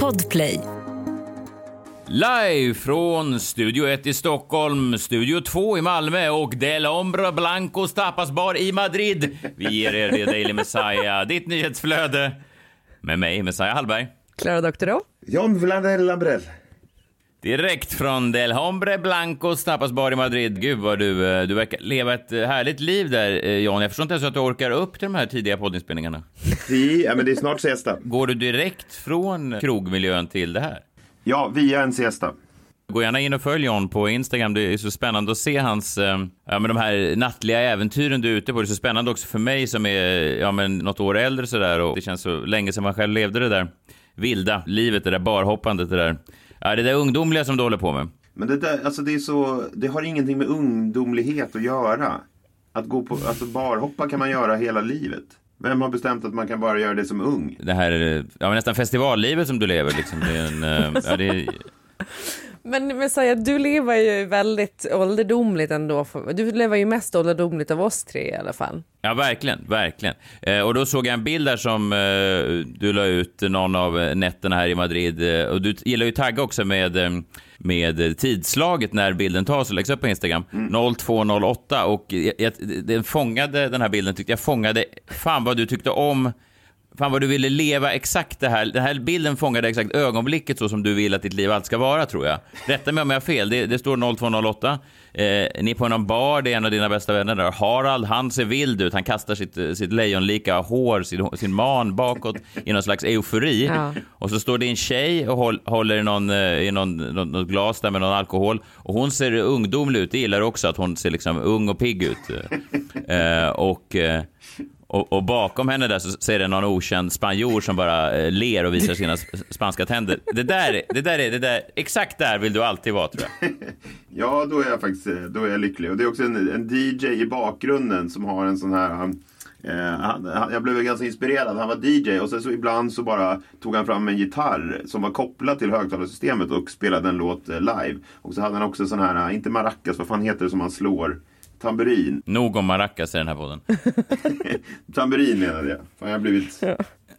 Podplay. Live från Studio 1 i Stockholm, Studio 2 i Malmö och Del Ombra Blancos tapasbar i Madrid. Vi ger er det Daily Messiah, ditt nyhetsflöde. Med mig, Messiah Hallberg. Clara Doktorow. John Vladel Lambrell. Direkt från Del Hombre Blancos tapasbar i Madrid. Gud vad du, eh, du verkar leva ett eh, härligt liv där, eh, Jan. Jag förstår inte ens att du orkar upp till de här tidiga poddinspelningarna. Ja, men det är snart siesta. Går du direkt från krogmiljön till det här? Ja, via en siesta. Gå gärna in och följ John på Instagram. Det är så spännande att se hans, ja men de här nattliga äventyren du är ute på. Det är så spännande också för mig som är, ja men något år äldre sådär och det känns så länge sedan man själv levde det där vilda livet, det där barhoppandet, det där, ja det där ungdomliga som du håller på med. Men det där, alltså det är så, det har ingenting med ungdomlighet att göra. Att gå på, alltså barhoppa kan man göra hela livet. Vem har bestämt att man kan bara göra det som ung? Det här, eh, ja nästan festivallivet som du lever liksom. Det är en, eh, ja, det är, men Messiah, du lever ju väldigt ålderdomligt ändå. Du lever ju mest ålderdomligt av oss tre i alla fall. Ja, verkligen, verkligen. Eh, och då såg jag en bild där som eh, du la ut någon av eh, nätterna här i Madrid. Eh, och du gillar ju tagga också med, eh, med tidslaget när bilden tas och läggs upp på Instagram. 0208 och jag, jag, den fångade, den här bilden tyckte jag fångade, fan vad du tyckte om Fan vad du ville leva exakt det här. Den här bilden fångade exakt ögonblicket så som du vill att ditt liv alltid ska vara, tror jag. Rätta mig om jag har fel. Det, det står 0208. Eh, ni är på någon bar, det är en av dina bästa vänner där. Harald, han ser vild ut. Han kastar sitt, sitt lejonlika hår, sin, sin man bakåt i någon slags eufori. Ja. Och så står det en tjej och håll, håller i, någon, eh, i någon, något, något glas där med någon alkohol. Och hon ser ungdomlig ut. Det gillar också, att hon ser liksom ung och pigg ut. Eh, och... Eh, och, och, bakom henne där så ser det någon okänd spanjor som bara eh, ler och visar sina spanska tänder. Det där, det där är, det där, exakt där vill du alltid vara tror jag. ja, då är jag faktiskt eh, då är jag lycklig. Och det är också en, en DJ i bakgrunden som har en sån här han, eh, han, jag blev ganska inspirerad. Han var DJ och sen så ibland så bara tog han fram en gitarr som var kopplad till högtalarsystemet och spelade en låt eh, live. Och så hade han också sån här, inte maracas, vad fan heter det som man slår? Tamburin. Nog om maracas i den här podden. Tamburin menade jag. Fan, jag har blivit...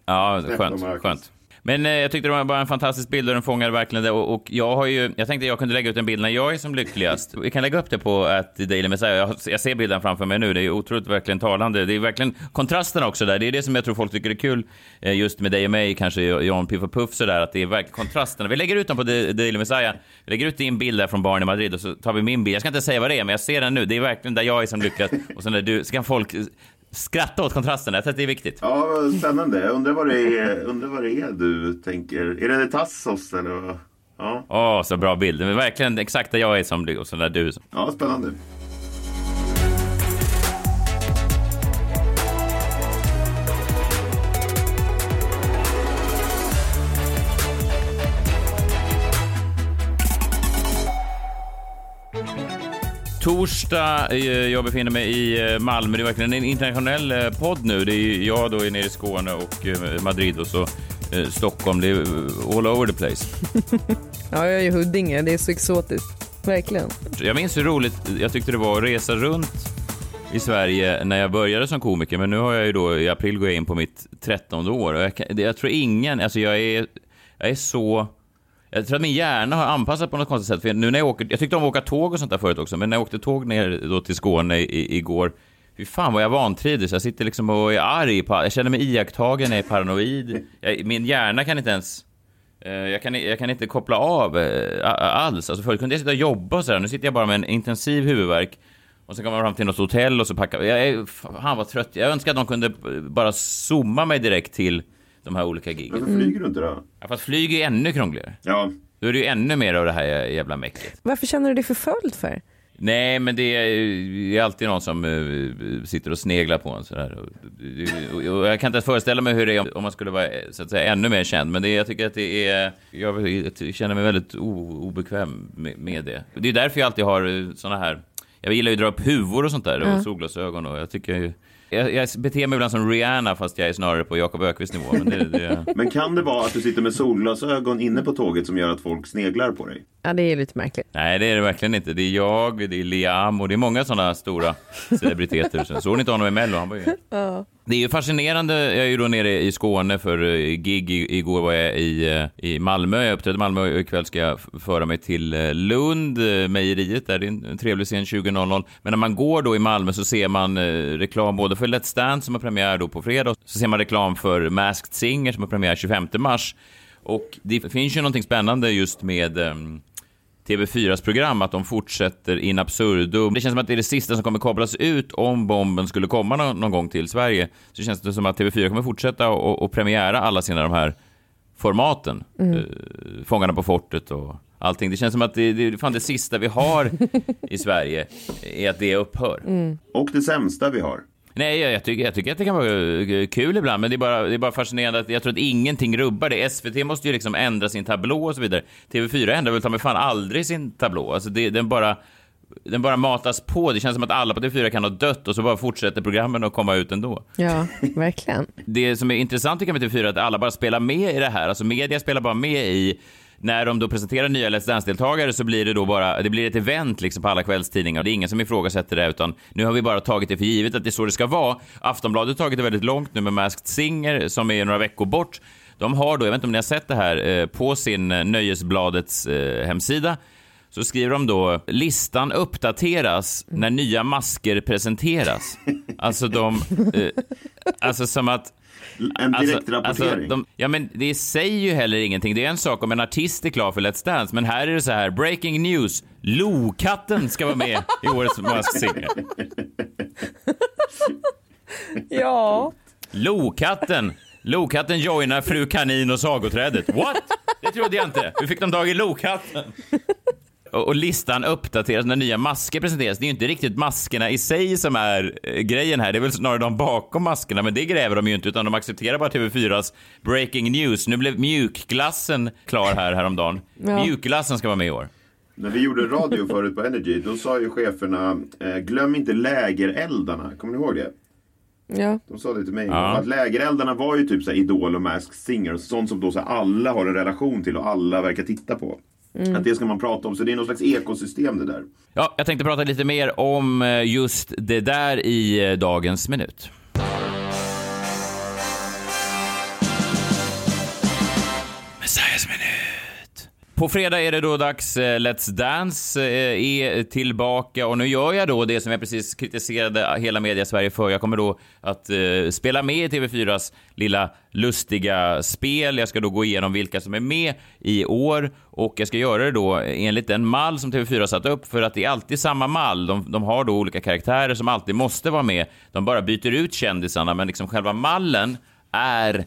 Ja, skönt. skönt. Men eh, jag tyckte det var bara en fantastisk bild och den fångade verkligen det. Och, och, jag har ju, jag tänkte jag kunde lägga ut en bild när jag är som lyckligast. Vi kan lägga upp det på eh, att Daily Messiah. Jag, jag ser bilden framför mig nu. Det är otroligt verkligen talande. Det är verkligen kontrasterna också där. Det är det som jag tror folk tycker är kul eh, just med dig och mig, kanske John Piff och Puff sådär. Att det är verkligen kontrasterna. Vi lägger ut dem på Daily Messiah. Vi lägger ut din bild där från barn i Madrid och så tar vi min bild. Jag ska inte säga vad det är, men jag ser den nu. Det är verkligen där jag är som lyckligast. Och sen där du, så kan folk skratta åt kontrasterna. Jag tror att det är viktigt. Ja, spännande. Jag undrar vad det är, undrar vad det är du tänker. Är det Tassos eller? Ja. Åh, oh, så bra bild. Det är verkligen exakt där jag är som och så där du. Ja, spännande. Torsdag. Eh, jag befinner mig i eh, Malmö. Det är verkligen en internationell eh, podd nu. Det är jag då är nere i Skåne och Madrid och så Stockholm. Det är all over the place. ja, jag är i Huddinge. Det är så exotiskt. Verkligen. Jag minns hur roligt jag tyckte det var att resa runt i Sverige när jag började som komiker. Men nu har jag ju då i april gått in på mitt trettonde år. Och jag, jag tror ingen, alltså jag är, jag är så jag tror att min hjärna har anpassat på något konstigt sätt. För nu när jag åker, jag tyckte om att åka tåg och sånt där förut också, men när jag åkte tåg ner då till Skåne i, igår, fy fan vad jag vantrivdes. Jag sitter liksom och är arg, på, jag känner mig iakttagen, jag är paranoid. Jag, min hjärna kan inte ens, eh, jag kan, jag kan inte koppla av eh, alls. Alltså förut kunde jag sitta och jobba och sådär, nu sitter jag bara med en intensiv huvudvärk. Och så kommer man fram till något hotell och så packar jag är, fan vad trött. Jag önskar att de kunde bara zooma mig direkt till de här olika gigen. Varför flyger du inte då? Ja, fast flyg är ännu krångligare. Ja. Då är det ju ännu mer av det här jävla mäcket. Varför känner du dig förföljd för? Nej, men det är, alltid någon som uh, sitter och sneglar på en sådär. Och, och, och jag kan inte föreställa mig hur det är om man skulle vara så att säga, ännu mer känd. Men det, jag tycker att det är... Jag, jag känner mig väldigt o, obekväm med, med, det. Det är därför jag alltid har eh, såna här... Jag gillar ju att dra upp huvor och sånt där och mm. solglasögon och jag tycker ju jag, jag beter mig ibland som Rihanna fast jag är snarare på Jakob Ökvist nivå. Men, det, det... men kan det vara att du sitter med solglasögon inne på tåget som gör att folk sneglar på dig? Ja, det är lite märkligt. Nej, det är det verkligen inte. Det är jag, det är Liam och det är många sådana stora celebriteter. Såg ni inte honom i Mello? Han var ju... Ja. Det är ju fascinerande. Jag är ju då nere i Skåne för eh, gig. Igår var jag i, eh, i Malmö. Jag uppträdde i Malmö och ikväll ska jag föra mig till eh, Lund, mejeriet. Där det är en trevlig scen 20.00. Men när man går då i Malmö så ser man reklam både för Let's Dance som har premiär då på fredag. Så ser man reklam för Masked Singer som har premiär 25 mars. Och det finns ju någonting spännande just med um, TV4s program, att de fortsätter in absurdum. Det känns som att det är det sista som kommer kablas ut om bomben skulle komma någon, någon gång till Sverige. Så känns det som att TV4 kommer fortsätta och, och premiära alla sina de här formaten. Mm. Uh, Fångarna på fortet och allting. Det känns som att det, det, fan det sista vi har i Sverige är att det upphör. Mm. Och det sämsta vi har. Nej, jag, jag, tycker, jag tycker att det kan vara eh, kul ibland, men det är bara, det är bara fascinerande att jag tror att ingenting rubbar det. SVT måste ju liksom ändra sin tablå och så vidare. TV4 ändrar väl ta mig fan aldrig sin tablå. Alltså det, den bara den bara matas på. Det känns som att alla på TV4 kan ha dött och så bara fortsätter programmen att komma ut ändå. Ja, verkligen. Det som är intressant tycker jag med TV4 är att alla bara spelar med i det här. Alltså media spelar bara med i när de då presenterar nya Let's Dance-deltagare så blir det då bara, det blir ett event liksom på alla kvällstidningar. Det är ingen som ifrågasätter det, utan nu har vi bara tagit det för givet att det är så det ska vara. Aftonbladet har tagit det väldigt långt nu med Masked Singer, som är några veckor bort. De har då, jag vet inte om ni har sett det här, eh, på sin eh, Nöjesbladets eh, hemsida så skriver de då listan uppdateras när nya masker presenteras. Alltså de, alltså som att en direktrapportering. Alltså, alltså ja, men det säger ju heller ingenting. Det är en sak om en artist är klar för Let's Dance, men här är det så här, breaking news, Lokatten ska vara med i årets Masked Singer. ja. Lokatten. Lokatten joinar Fru Kanin och Sagoträdet. What? Det trodde jag inte. Hur fick de tag i Lokatten? Och listan uppdateras när nya masker presenteras. Det är ju inte riktigt maskerna i sig som är eh, grejen här. Det är väl snarare de bakom maskerna, men det gräver de ju inte, utan de accepterar bara TV4s breaking news. Nu blev mjukglassen klar här häromdagen. Ja. Mjukglassen ska vara med i år. När vi gjorde radio förut på Energy, då sa ju cheferna, eh, glöm inte lägereldarna. Kommer ni ihåg det? Ja. De sa det till mig. Ja. Att lägereldarna var ju typ så Idol och Masked Singer. Sånt som då så alla har en relation till och alla verkar titta på. Mm. Att det ska man prata om, så det är någon slags ekosystem det där. Ja, jag tänkte prata lite mer om eh, just det där i eh, dagens minut. På fredag är det då dags. Eh, Let's Dance eh, är tillbaka och nu gör jag då det som jag precis kritiserade hela media Sverige för. Jag kommer då att eh, spela med i TV4s lilla lustiga spel. Jag ska då gå igenom vilka som är med i år och jag ska göra det då enligt den mall som TV4 satt upp för att det är alltid samma mall. De, de har då olika karaktärer som alltid måste vara med. De bara byter ut kändisarna, men liksom själva mallen är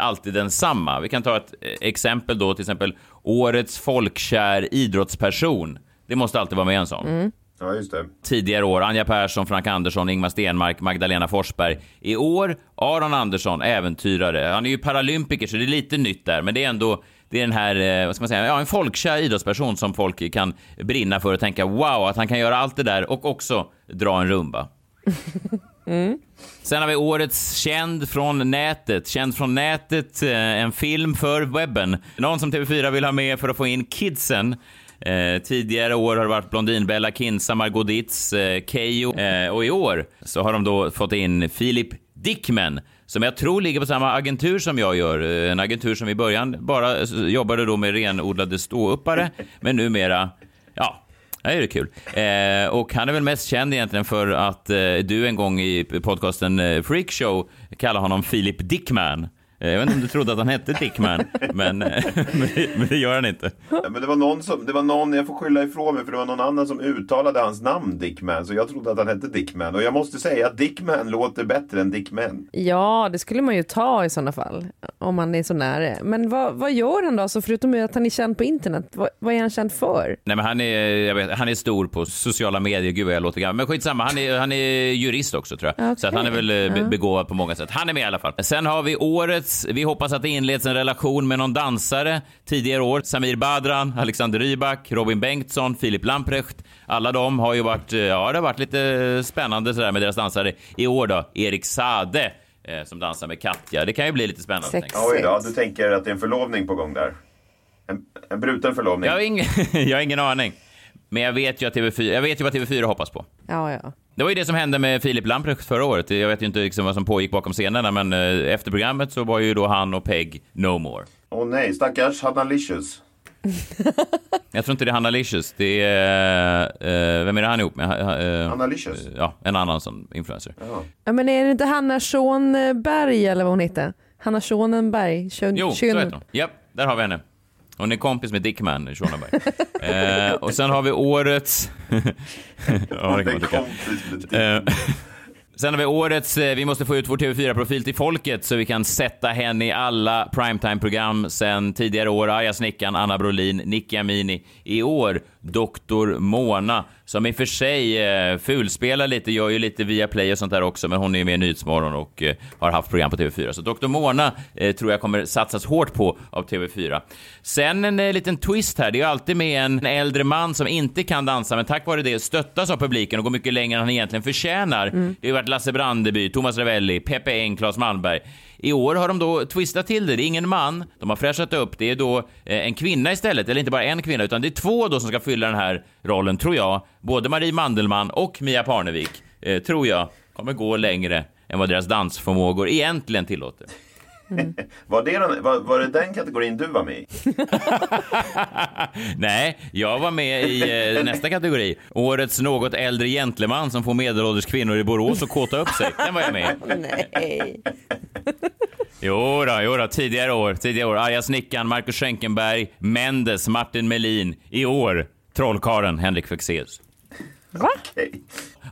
alltid densamma. Vi kan ta ett eh, exempel då, till exempel årets folkkär idrottsperson. Det måste alltid vara med en sån. Mm. Ja, just det. Tidigare år, Anja Persson, Frank Andersson, Ingmar Stenmark, Magdalena Forsberg. I år, Aron Andersson, äventyrare. Han är ju paralympiker, så det är lite nytt där, men det är ändå det är den här, eh, vad ska man säga, ja, en folkkär idrottsperson som folk kan brinna för och tänka wow, att han kan göra allt det där och också dra en rumba. Mm. Sen har vi årets känd från nätet. Känd från nätet, eh, en film för webben. Någon som TV4 vill ha med för att få in kidsen. Eh, tidigare år har det varit Blondinbella, Kinsa, Margot Ditz, eh, Keyyo eh, och i år så har de då fått in Filip Dickman som jag tror ligger på samma agentur som jag gör. Eh, en agentur som i början bara jobbade då med renodlade ståuppare, men numera, ja, det är kul. Eh, och han är väl mest känd egentligen för att eh, du en gång i podcasten eh, Freak Show kallade honom Filip Dickman. Eh, jag vet inte om du trodde att han hette Dickman, men, men, det, men det gör han inte. Ja, men det var, någon som, det var någon, jag får skylla ifrån mig, för det var någon annan som uttalade hans namn Dickman, så jag trodde att han hette Dickman. Och jag måste säga att Dickman låter bättre än Dickman. Ja, det skulle man ju ta i sådana fall, om man är så nära. Men vad, vad gör han då, alltså, förutom att han är känd på internet? Vad, vad är han känd för? Nej, men han är, vet, han är stor på sociala medier, gud vad jag låter gammal. Men skitsamma, han är, han är jurist också tror jag. Okay. Så att han är väl ja. begåvad på många sätt. Han är med i alla fall. Sen har vi året inleds, vi hoppas att det inleds en relation med någon dansare tidigare år. Samir Badran, Alexander Rybak, Robin Bengtsson, Filip Lamprecht. Alla de har ju varit, ja det har varit lite spännande sådär med deras dansare. I år då, Erik Sade eh, som dansar med Katja. Det kan ju bli lite spännande. Sexigt. Oj då, du tänker att det är en förlovning på gång där? En, en bruten förlovning? Jag har ingen, jag har ingen aning. Men jag vet ju, att TV4, jag vet ju vad TV4 hoppas på. Ja, ja. Det var ju det som hände med Filip Lamprecht förra året. Jag vet ju inte liksom vad som pågick bakom scenerna, men eh, efter programmet så var ju då han och Peg no more. Åh oh, nej, stackars Hanna Licious. Jag tror inte det är Hanna Licious. Det är... Eh, vem är det han ihop med? Eh, Hanna Licious? Ja, en annan sån influencer. Jaha. Ja, men är det inte Hanna Schonberg eller vad hon heter? Hanna Schonenberg? Schön, jo, Schön... så heter hon. Ja, där har vi henne. Hon är kompis med Dickman Schonenberg. eh, och sen har vi årets... ja, det kan man tycka. Sen har vi årets eh, Vi måste få ut vår TV4-profil till folket så vi kan sätta henne i alla primetime-program sen tidigare år. Arga snickaren, Anna Brolin, Nicky Amini. I år Dr. Mona, som i och för sig eh, fulspelar lite, gör ju lite via play och sånt där också, men hon är ju med i Nyhetsmorgon och eh, har haft program på TV4. Så Dr. Mona eh, tror jag kommer satsas hårt på av TV4. Sen en eh, liten twist här, det är ju alltid med en äldre man som inte kan dansa, men tack vare det stöttas av publiken och går mycket längre än han egentligen förtjänar. Mm. Det har ju varit Lasse Brandeby, Thomas Ravelli, Peppe Eng, Claes Malmberg. I år har de då twistat till det. Det är ingen man, de har fräschat upp. Det är då eh, en kvinna istället, eller inte bara en kvinna, utan det är två då som ska fylla den här rollen, tror jag. Både Marie Mandelmann och Mia Parnevik, eh, tror jag, kommer gå längre än vad deras dansförmågor egentligen tillåter. Mm. Var, det den, var, var, det den kategorin du var med i? Nej, jag var med i eh, nästa kategori. Årets något äldre gentleman som får medelålders kvinnor i Borås att kåta upp sig. Den var jag med i. Nej. Jo då, jo då, tidigare år, tidigare år. Arga snickaren, Marcus Schenkenberg, Mendes, Martin Melin. I år, trollkaren Henrik Fexeus. Va? Okay.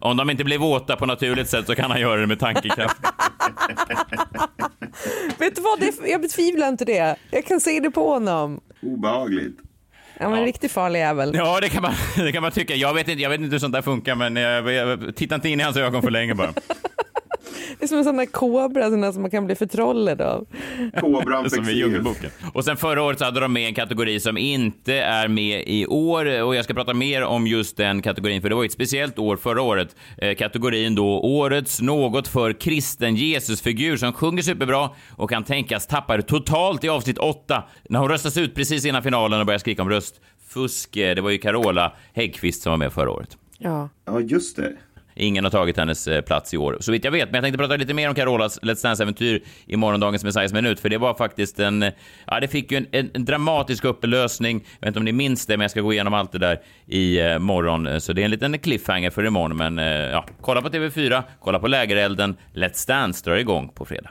Om de inte blir våta på naturligt sätt så kan han göra det med tankekraft. Vet du vad, det, jag betvivlar inte det. Jag kan se det på honom. Obehagligt. Ja, men ja. riktigt farlig jävel. Ja, det kan, man, det kan man tycka. Jag vet, inte, jag vet inte hur sånt där funkar, men jag, jag, titta inte in i hans ögon för länge bara. Det är som en sån där kobra sån som man kan bli förtrollad av. Kobran Som i Djungelboken. Och sen förra året så hade de med en kategori som inte är med i år och jag ska prata mer om just den kategorin för det var ett speciellt år förra året. Eh, kategorin då Årets något för kristen Jesusfigur som sjunger superbra och kan tänkas tappa det totalt i avsnitt 8 när hon röstas ut precis innan finalen och börjar skrika om röstfusk. Det var ju Carola Häggkvist som var med förra året. Ja. Ja, just det. Ingen har tagit hennes eh, plats i år, så vitt jag vet. Men jag tänkte prata lite mer om Carolas Let's Dance-äventyr i morgondagens Messiahs minut, för det var faktiskt en... Ja, det fick ju en, en, en, dramatisk upplösning. Jag vet inte om ni minns det, men jag ska gå igenom allt det där i eh, morgon. Så det är en liten cliffhanger för imorgon, men eh, ja, kolla på TV4, kolla på Lägerelden. Let's Dance drar igång på fredag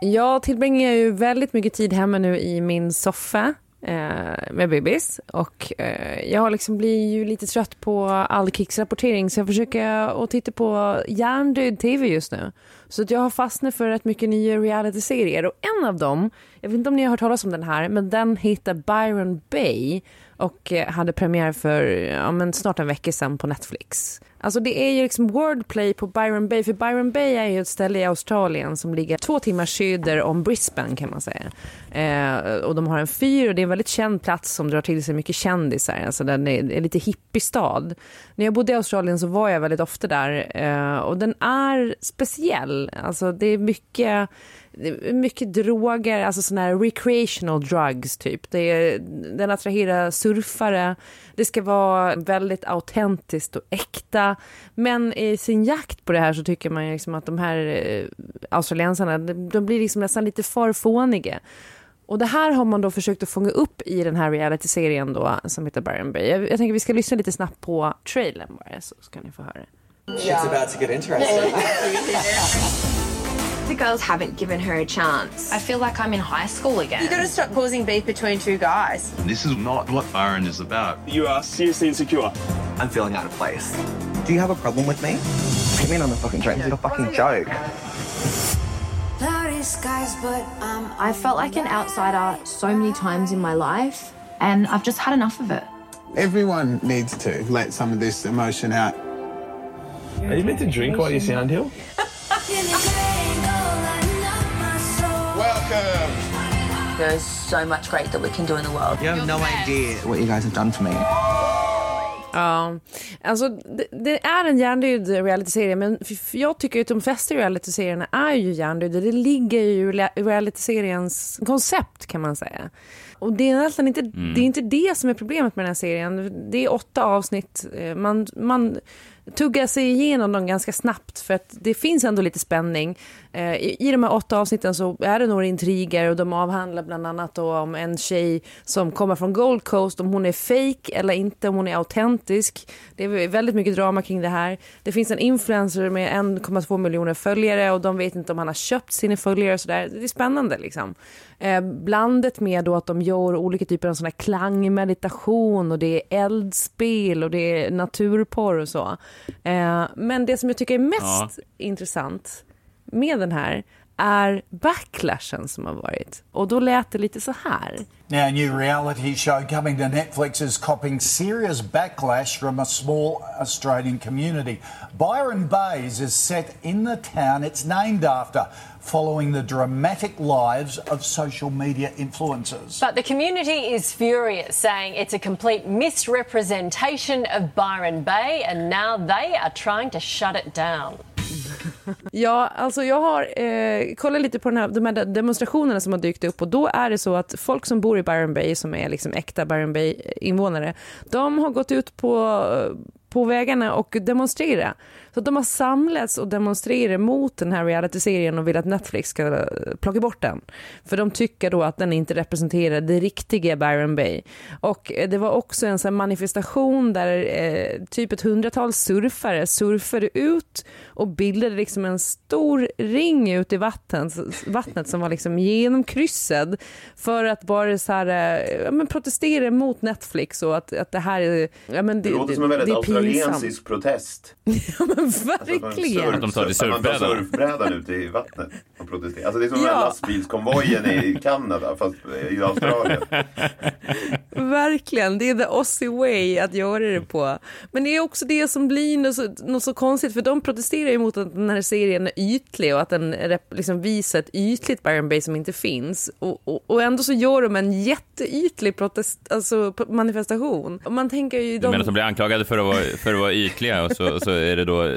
Jag tillbringar ju väldigt mycket tid hemma nu i min soffa eh, med bebis. Och eh, jag liksom blir ju lite trött på all kicksrapportering så jag försöker att titta på hjärndöd tv just nu. Så att jag har fastnat för rätt mycket nya reality-serier. Och en av dem, jag vet inte om ni har hört talas om den här, men den heter Byron Bay och eh, hade premiär för ja, men snart en vecka sedan på Netflix. Alltså det är ju liksom wordplay på Byron Bay, för Byron Bay är ju ett ställe i Australien som ligger två timmar söder om Brisbane kan man säga. Eh, och de har en fyr och det är en väldigt känd plats som drar till sig mycket kändisar. Alltså den är, är lite hippiestad. När jag bodde i Australien så var jag väldigt ofta där eh, och den är speciell. Alltså det är mycket mycket droger, alltså såna här recreational drugs typ. Det är, den attraherar surfare. Det ska vara väldigt autentiskt och äkta. Men i sin jakt på det här så tycker man liksom att de här eh, australiensarna, de blir liksom nästan lite för fåniga. Och det här har man då försökt att fånga upp i den här realityserien då som heter Byron Bay. Jag, jag tänker vi ska lyssna lite snabbt på trailern bara så ska ni få höra. It's about to get interesting. The girls haven't given her a chance. I feel like I'm in high school again. You gotta stop causing beef between two guys. This is not what Byron is about. You are seriously insecure. I'm feeling out of place. Do you have a problem with me? Put me in on the fucking train. It's a fucking joke. Skies, but, um, I felt like an outsider so many times in my life, and I've just had enough of it. Everyone needs to let some of this emotion out. Are you meant to drink while you sound hill? There's so much great that we can do in the world. You have no idea what you guys have done for me. Ja, alltså det, det är en hjärndöd realityserie men jag tycker att de flesta realityserierna är ju hjärndöda. Det ligger ju i realityseriens koncept kan man säga. Och det är nästan inte, det är inte det som är problemet med den här serien. Det är åtta avsnitt. Eh, Man, man tugga sig igenom dem ganska snabbt för att det finns ändå lite spänning. Eh, I, I de här åtta avsnitten så är det några intriger och de avhandlar bland annat då om en tjej som kommer från Gold Coast, om hon är fake eller inte, om hon är autentisk. Det är väldigt mycket drama kring det här. Det finns en influencer med 1,2 miljoner följare och de vet inte om han har köpt sina följare och sådär. Det är spännande liksom. Eh, blandet med då att de gör olika typer av sån här klangmeditation och det är eldspel och det är naturporr och så. Eh, men det som jag tycker är mest Ja. intressant med den här är backlashen som har varit. Och då lät det lite så här. Now, a new reality show coming to Netflix is copping serious backlash from a small Australian community. Byron Bays is set in the town it's named after, following the dramatic lives of social media influencers. But the community is furious, saying it's a complete misrepresentation of Byron Bay, and now they are trying to shut it down. Ja, alltså jag har eh, kollat lite på den här, de här demonstrationerna som har dykt upp och då är det så att folk som bor i Byron Bay, som är liksom äkta Byron Bay-invånare, de har gått ut på, på vägarna och demonstrera. Så de har samlats och demonstrerat mot den här realityserien och vill att Netflix ska eh, plocka bort den. För de tycker då att den inte representerar det riktiga Byron Bay. Och eh, det var också en sån manifestation där eh, typ ett hundratal surfare surfade ut och bildade liksom en stor ring ut i vattnet, vattnet som var liksom genomkryssad för att bara så här, eh, ja, men protestera mot Netflix och att, att det här är... Ja, men Det låter som en väldigt det australiensisk protest. Men verkligen. Att de tar till Att man tar surfbrädan. surfbrädan ute i vattnet och protesterar. Alltså det är som Ja. lastbilskonvojen i Kanada fast i Australien. Verkligen, det är the Aussie way att göra det på. Men det är också det som blir något så, något så konstigt, för de protesterar ju mot att den här serien är ytlig och att den liksom visar ett ytligt Byron Bay som inte finns. Och, och, och ändå så gör de en jätteytlig protest, alltså, manifestation. Och man tänker ju... Du De, menar att de blir anklagade för att vara, för att vara ytliga och så, så är det då eh,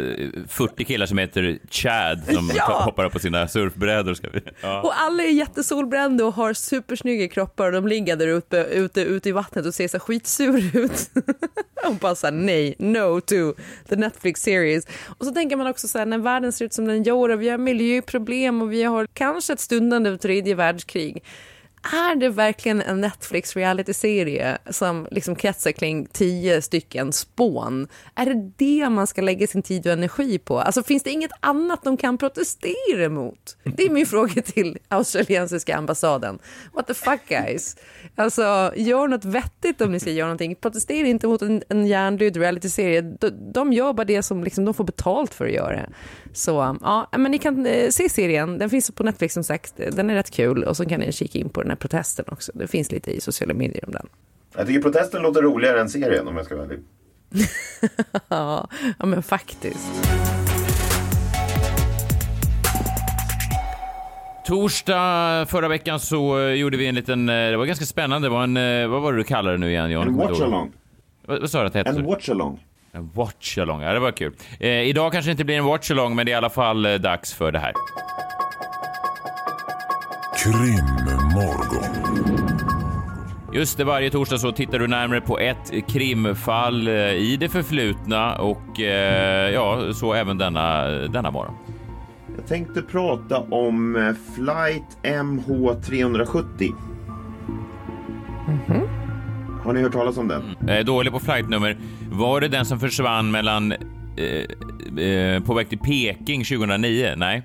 40 killar som heter Chad som Ja. hoppar upp på sina surfbrädor. Ska vi. Ja. Och alla är jättesolbrända och har supersnygga kroppar och de ligger där ute, ute, ute i vattnet och ser så skitsur ut. och bara såhär nej, no to the Netflix series. Och så tänker man också så här, när världen ser ut som den gör och vi har miljöproblem och vi har kanske ett stundande tredje världskrig. Är det verkligen en Netflix reality-serie som liksom kretsar kring tio stycken spån? Är det det man ska lägga sin tid och energi på? Alltså finns det inget annat de kan protestera mot? Det är min fråga till australiensiska ambassaden. What the fuck guys? Alltså gör något vettigt om ni ska göra någonting. Protestera inte mot en, en hjärndöd reality-serie. De, de gör bara det som liksom de får betalt för att göra. Så ja, men ni kan eh, se serien. Den finns på Netflix som sagt. Den är rätt kul och så kan ni kika in på den här protesten också. Det finns lite i sociala medier om den. Jag tycker protesten låter roligare än serien om jag ska vara ärlig. ja, men faktiskt. Torsdag förra veckan så eh, gjorde vi en liten, eh, det var ganska spännande, det var en, vad var det du kallade det nu igen John? En watch-along. Vad, vad sa du att det hette? En watch-along. En watch-along, ja det var kul. Eh, idag kanske det inte blir en watch-along, men det är i alla fall eh, dags för det här. Krimmorgon. Just det, varje torsdag så tittar du närmare på ett krimfall eh, i det förflutna och eh, ja, så även denna, denna morgon. Jag tänkte prata om eh, flight MH370. Har ni hört talas om den? Jag är dålig på flightnummer. Var det den som försvann mellan, eh, eh, på väg till Peking 2009? Nej.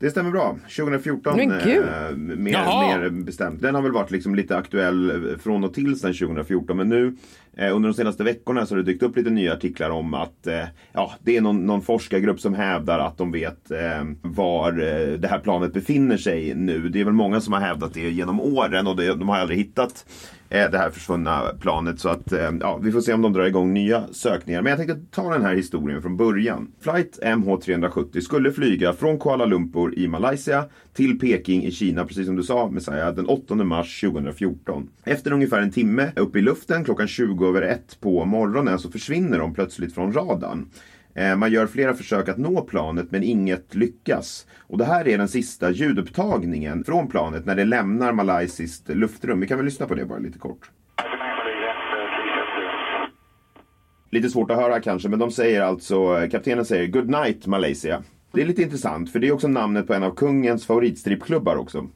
Det stämmer bra. 2014 Men eh, mer, Jaha. mer bestämt. Den har väl varit liksom lite aktuell eh, från och till sedan 2014. Men nu eh, under de senaste veckorna så har det dykt upp lite nya artiklar om att eh, ja, det är någon, någon forskargrupp som hävdar att de vet eh, var eh, det här planet befinner sig nu. Det är väl många som har hävdat det genom åren och det, de har aldrig hittat eh, Eh, det här försvunna planet. Så att eh, ja, vi får se om de drar igång nya sökningar. Men jag tänkte ta den här historien från början. Flight MH370 skulle flyga från Kuala Lumpur i Malaysia till Peking i Kina, precis som du sa Messiah, den 8 mars 2014. Efter ungefär en timme uppe i luften klockan 20 över 1 på morgonen så försvinner de plötsligt från radarn. Eh, man gör flera försök att nå planet men inget lyckas. Och det här är den sista ljudupptagningen från planet när det lämnar malaysiskt luftrum. Vi kan väl lyssna på det bara lite kort. Lite svårt att höra kanske, men de säger alltså, kaptenen säger Good night Malaysia. Det är lite intressant, för det är också namnet på en av kungens favoritstrippklubbar också.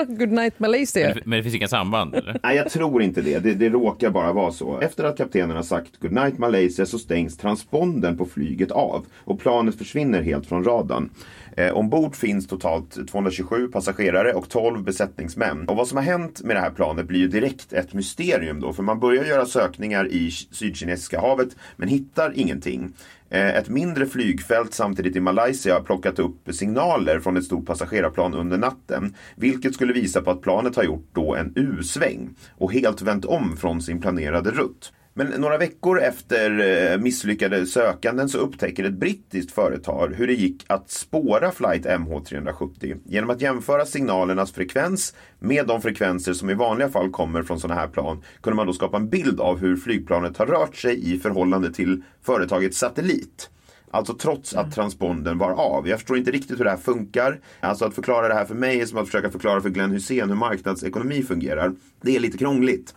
Good night Malaysia. Men det finns inga samband? Eller? Nej, jag tror inte det. det. Det råkar bara vara så. Efter att kaptenen har sagt Good night Malaysia så stängs transpondern på flyget av och planet försvinner helt från radarn. Eh, ombord finns totalt 227 passagerare och 12 besättningsmän. Och vad som har hänt med det här planet blir ju direkt ett mysterium då, för man börjar göra sökningar i Sydkinesiska havet men hittar ingenting. Eh, ett mindre flygfält samtidigt i Malaysia har plockat upp signaler från ett stort passagerarplan under natten. Vilket skulle visa på att planet har gjort då en U-sväng och helt vänt om från sin planerade rutt. Men några veckor efter eh, misslyckade sökanden så upptäcker ett brittiskt företag hur det gick att spåra flight MH370 genom att jämföra signalernas frekvens med de frekvenser som i vanliga fall kommer från sådana här plan kunde man då skapa en bild av hur flygplanet har rört sig i förhållande till företagets satellit. Alltså trots att transpondern var av. Jag förstår inte riktigt hur det här funkar. Alltså att förklara det här för mig är som att försöka förklara för Glenn Hussein hur marknadsekonomi fungerar. Det är lite krångligt.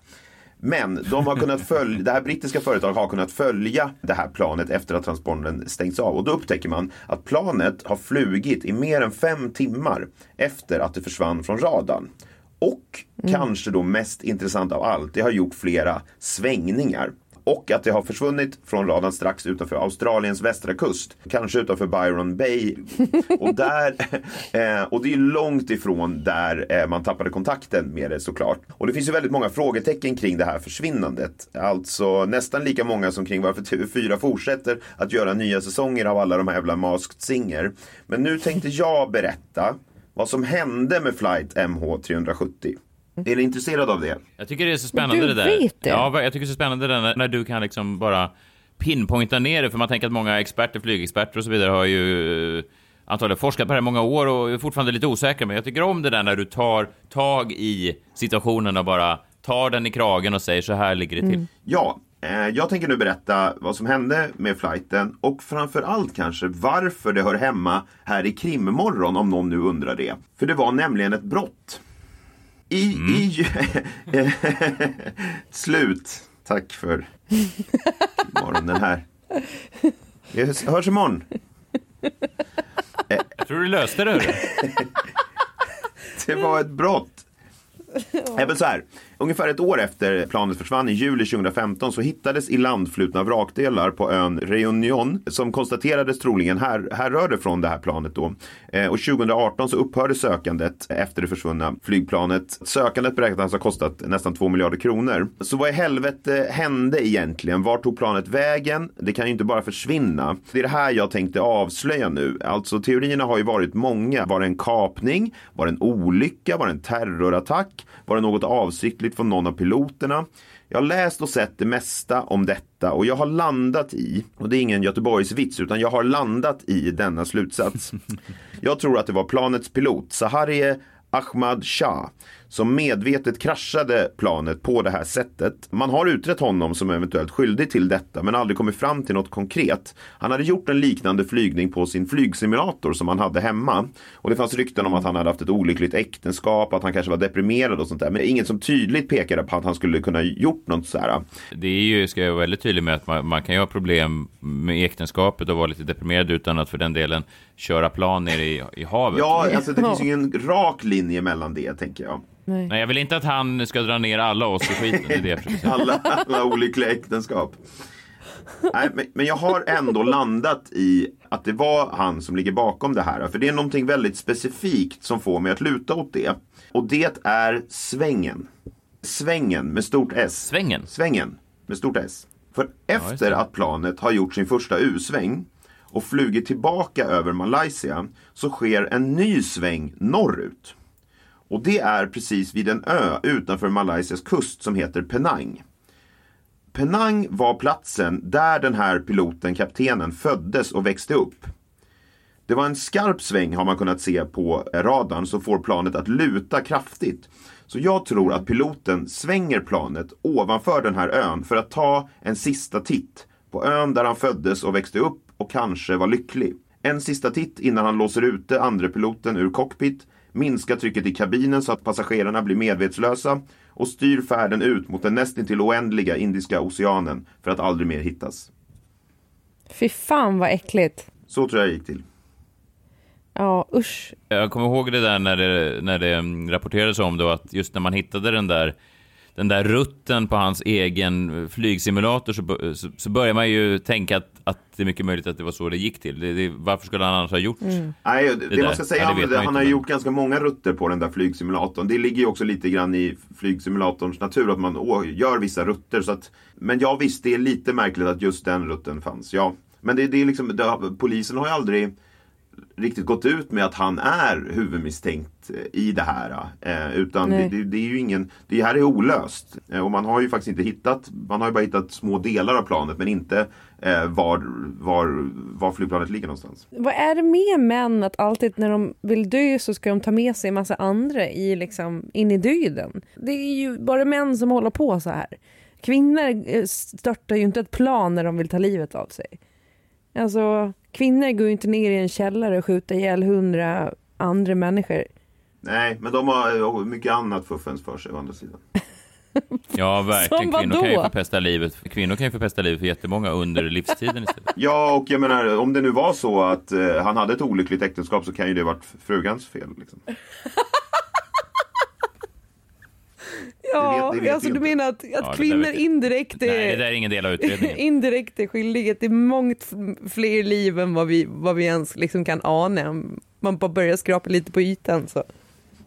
Men de har kunnat följa, det här brittiska företaget har kunnat följa det här planet efter att transpondern stängts av. Och då upptäcker man att planet har flugit i mer än fem timmar efter att det försvann från radarn. Och kanske då mest intressant av allt, det har gjort flera svängningar. Och att det har försvunnit från radarn strax utanför Australiens västra kust. Kanske utanför Byron Bay. Och, där, eh, och det är långt ifrån där eh, man tappade kontakten med det såklart. Och det finns ju väldigt många frågetecken kring det här försvinnandet. Alltså nästan lika många som kring varför TV4 fortsätter att göra nya säsonger av alla de här jävla Masked Singer. Men nu tänkte jag berätta vad som hände med flight MH370. Är ni intresserade av det? Jag tycker det är så spännande du det där. vet det. Ja, jag tycker det är så spännande det där när, du kan liksom bara pinpointa ner det, för man tänker att många experter, flygexperter och så vidare har ju eh, antagligen forskat på det här i många år och är fortfarande lite osäkra, men jag tycker om det där när du tar tag i situationen och bara tar den i kragen och säger så här ligger det till. Ja, eh, jag tänker nu berätta vad som hände med flighten och framför allt kanske varför det hör hemma här i krimmorgon om någon nu undrar det. För det var nämligen ett brott. I, i slut. Tack för morgonen här. Vi hörs imorgon. Jag tror du löste det. Det var ett brott. Även så här, ungefär ett år efter planet försvann i juli 2015 så hittades i landflutna vrakdelar på ön Reunion som konstaterades troligen här, härrörde från det här planet då. Eh, och 2018 så upphörde sökandet efter det försvunna flygplanet. Sökandet beräknas alltså ha kostat nästan 2 miljarder kronor. Så vad i helvete hände egentligen? Var tog planet vägen? Det kan ju inte bara försvinna. Det är det här jag tänkte avslöja nu. Alltså teorierna har ju varit många. Var det en kapning? Var det en olycka? Var det en terrorattack? Var det något avsiktligt från någon av piloterna? Jag har läst och sett det mesta om detta och jag har landat i, och det är ingen Göteborgsvits, utan jag har landat i denna slutsats. Jag tror att det var planets pilot, Saharie Ahmad Shah, som medvetet kraschade planet på det här sättet. Man har utrett honom som eventuellt skyldig till detta men aldrig kommit fram till något konkret. Han hade gjort en liknande flygning på sin flygsimulator som han hade hemma. Och det fanns rykten om att han hade haft ett olyckligt äktenskap, att han kanske var deprimerad och sånt där. Men inget som tydligt pekade på att han skulle kunna gjort något så här. Det är ju, ska jag vara väldigt tydlig med, att man, man kan ju ha problem med äktenskapet och vara lite deprimerad utan att för den delen köra plan ner i, i havet. Ja, alltså det finns ju ingen rak linje mellan det tänker jag. Nej. Nej, jag vill inte att han ska dra ner alla oss i skiten. Det är det jag försöker säga. alla, alla olyckliga äktenskap. Nej, men, men jag har ändå landat i att det var han som ligger bakom det här. För det är någonting väldigt specifikt som får mig att luta åt det. Och det är svängen. Svängen med stort S. Svängen? Svängen med stort S. För efter att planet har gjort sin första U-sväng och flugit tillbaka över Malaysia så sker en ny sväng norrut. Och det är precis vid en ö utanför Malaysias kust som heter Penang. Penang var platsen där den här piloten, kaptenen, föddes och växte upp. Det var en skarp sväng har man kunnat se på radarn som får planet att luta kraftigt. Så jag tror att piloten svänger planet ovanför den här ön för att ta en sista titt på ön där han föddes och växte upp och kanske var lycklig. En sista titt innan han låser ute andre piloten ur cockpit, minskar trycket i kabinen så att passagerarna blir medvetslösa och styr färden ut mot den nästintill oändliga Indiska oceanen för att aldrig mer hittas. Fy fan vad äckligt. Så tror jag gick till. Ja, usch. Jag kommer ihåg det där när det, när det rapporterades om då att just när man hittade den där den där rutten på hans egen flygsimulator så, så, så börjar man ju tänka att, att det är mycket möjligt att det var så det gick till. Det, det, varför skulle han annars ha gjort mm. Nej, det, det, man ska säga ja, det, han har gjort ganska många rutter på den där flygsimulatorn. Det ligger ju också lite grann i flygsimulatorns natur att man gör vissa rutter. Så att, men ja visst, det är lite märkligt att just den rutten fanns. Ja. Men det, det är liksom, polisen har ju aldrig riktigt gått ut med att han är huvudmisstänkt i det här. Eh, utan det, det, det, är ju ingen, det här är olöst. Eh, och man har ju faktiskt inte hittat, man har ju bara hittat små delar av planet men inte eh, var, var, var flygplanet ligger någonstans. Vad är det med män att alltid när de vill dö så ska de ta med sig en massa andra i, liksom, in i döden? Det är ju bara män som håller på så här. Kvinnor eh, störtar ju inte ett plan när de vill ta livet av sig. Alltså, kvinnor går ju inte ner i en källare och skjuter ihjäl hundra andra människor. Nej, men de har mycket annat fuffens för sig å andra sidan. Ja, verkligen. Kvinnor kan ju förpesta livet. Kvinnor kan ju förpesta livet för jättemånga under livstiden istället. Ja, och jag menar, om det nu var så att uh, han hade ett olyckligt äktenskap så kan ju det varit frugans fel. Liksom. Ja, det vet, det vet alltså du menar att, att ja, kvinnor indirekt är... Nej, det där är ingen del av utredningen. indirekt är skyldiga till mångt fler liv än vad vi, vad vi ens liksom kan ana. Man bara börjar skrapa lite på ytan så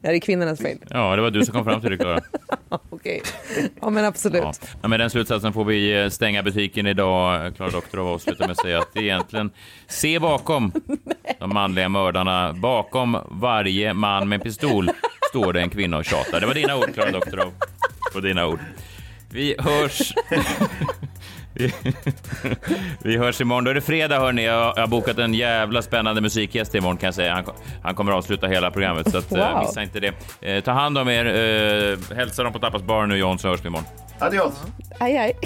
är det kvinnornas fel. Ja, det var du som kom fram till det, Klara. Okej, ja men absolut. Ja. Men med den slutsatsen får vi eh, stänga butiken idag. Klara Doktorov avslutar med att säga att egentligen, se bakom de manliga mördarna. Bakom varje man med pistol står det en kvinna och tjatar. Det var dina ord, Klara Doktorov. På dina ord. Vi hörs... vi, hörs imorgon. Då är det fredag, hörni. Jag har bokat en jävla spännande musikgäst imorgon, kan jag säga. Han, han kommer att avsluta hela programmet, så att, eh, wow. missa inte det. Eh, ta hand om er. Eh, hälsa dem på Tappas bar nu, John, så hörs vi imorgon. Adios. Hej, hej.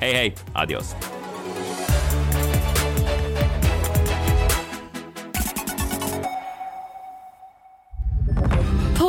Hej, hej. Adios.